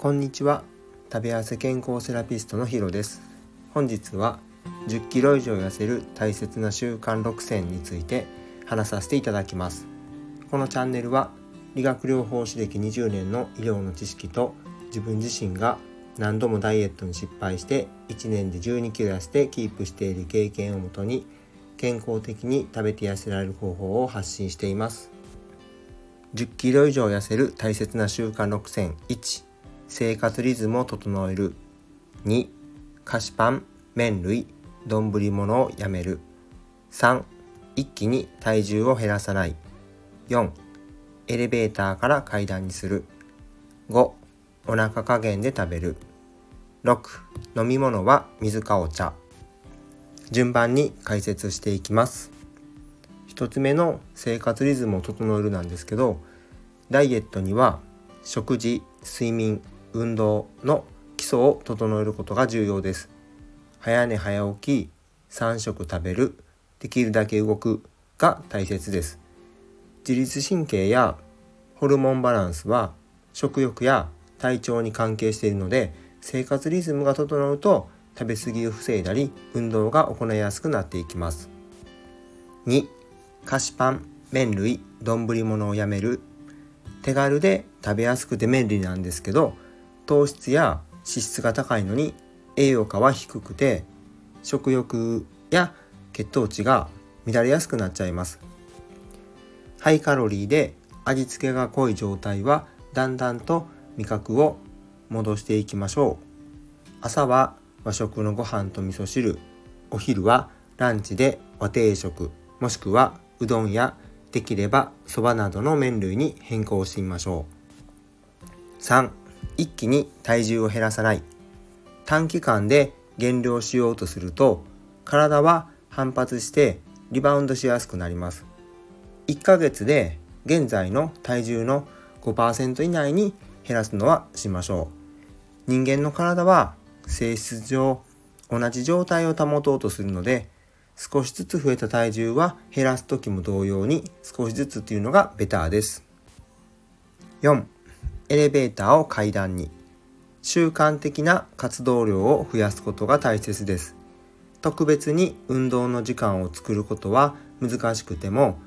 こんにちは。食べ合わせ健康セラピストのヒロです。本日は10キロ以上痩せる大切な習慣6選について話させていただきます。このチャンネルは理学療法士歴20年の医療の知識と自分自身が何度もダイエットに失敗して1年で12キロ痩せてキープしている経験をもとに健康的に食べて痩せられる方法を発信しています。10キロ以上痩せる大切な習慣6選1生活リズムを整える。2菓子パン麺類丼物をやめる。3一気に体重を減らさない。4エレベーターから階段にする。5お腹加減で食べる。6飲み物は水かお茶。順番に解説していきます。1つ目の生活リズムを整えるなんですけどダイエットには食事睡眠運動の基礎を整えることが重要です。早寝早起き3食食べるできるだけ動くが大切です。自律神経やホルモンバランスは食欲や体調に関係しているので生活リズムが整うと食べ過ぎを防いだり運動が行いやすくなっていきます。2菓子パン麺類丼物をやめる。手軽で食べやすくて便利なんですけど糖質や脂質が高いのに栄養価は低くて食欲や血糖値が乱れやすくなっちゃいます。ハイカロリーで味付けが濃い状態はだんだんと味覚を戻していきましょう。朝は和食のご飯と味噌汁お昼はランチで和定食もしくはうどんやできればそばなどの麺類に変更してみましょう。3一気に体重を減らさない。短期間で減量しようとすると体は反発してリバウンドしやすくなります。1ヶ月で現在の体重の5%以内に減らすのはしましょう。人間の体は性質上同じ状態を保とうとするので少しずつ増えた体重は減らす時も同様に少しずつっていうのがベターです。4エレベーターを階段に。習慣的な活動量を増やすことが大切です。特別に運動の時間を作ることは難しくても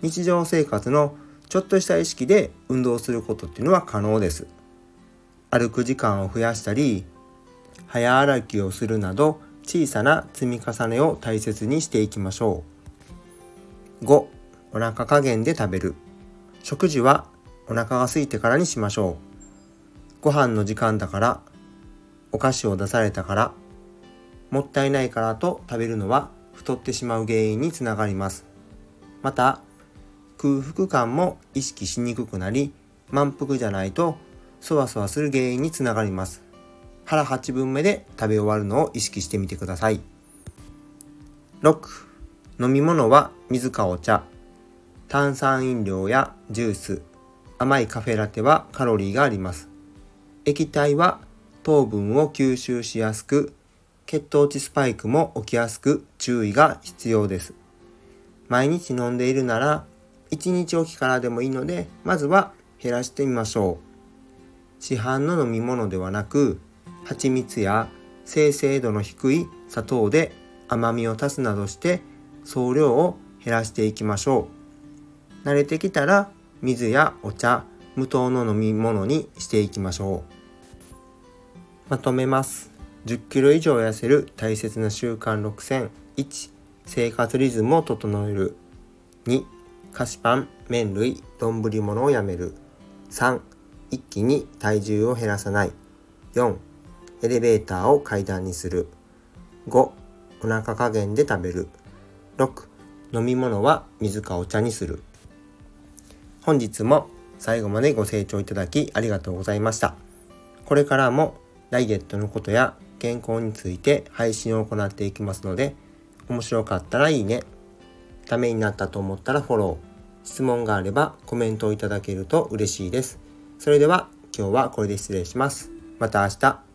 日常生活のちょっとした意識で運動することっていうのは可能です。歩く時間を増やしたり早歩きをするなど小さな積み重ねを大切にしていきましょう。5お腹加減で食べる。食事はお腹が空いてからにしましょうご飯の時間だからお菓子を出されたからもったいないからと食べるのは太ってしまう原因につながりますまた空腹感も意識しにくくなり満腹じゃないとそわそわする原因につながります腹8分目で食べ終わるのを意識してみてください。6. 飲み物は水かお茶。炭酸飲料やジュース、甘いカフェラテはカロリーがあります。液体は糖分を吸収しやすく、血糖値スパイクも起きやすく注意が必要です。毎日飲んでいるなら、1日おきからでもいいので、まずは減らしてみましょう。市販の飲み物ではなく、蜂蜜や生成度の低い砂糖で甘みを足すなどして総量を減らしていきましょう慣れてきたら水やお茶無糖の飲み物にしていきましょうまとめます10キロ以上痩せる大切な習慣6選1生活リズムを整える2菓子パン麺類丼物をやめる3一気に体重を減らさない4エレベーターを階段にする。5、お腹加減で食べる。6、飲み物は水かお茶にする。本日も最後までご清聴いただきありがとうございました。これからもダイエットのことや健康について配信を行っていきますので、面白かったらいいね。ためになったと思ったらフォロー。質問があればコメントをいただけると嬉しいです。それでは今日はこれで失礼します。また明日。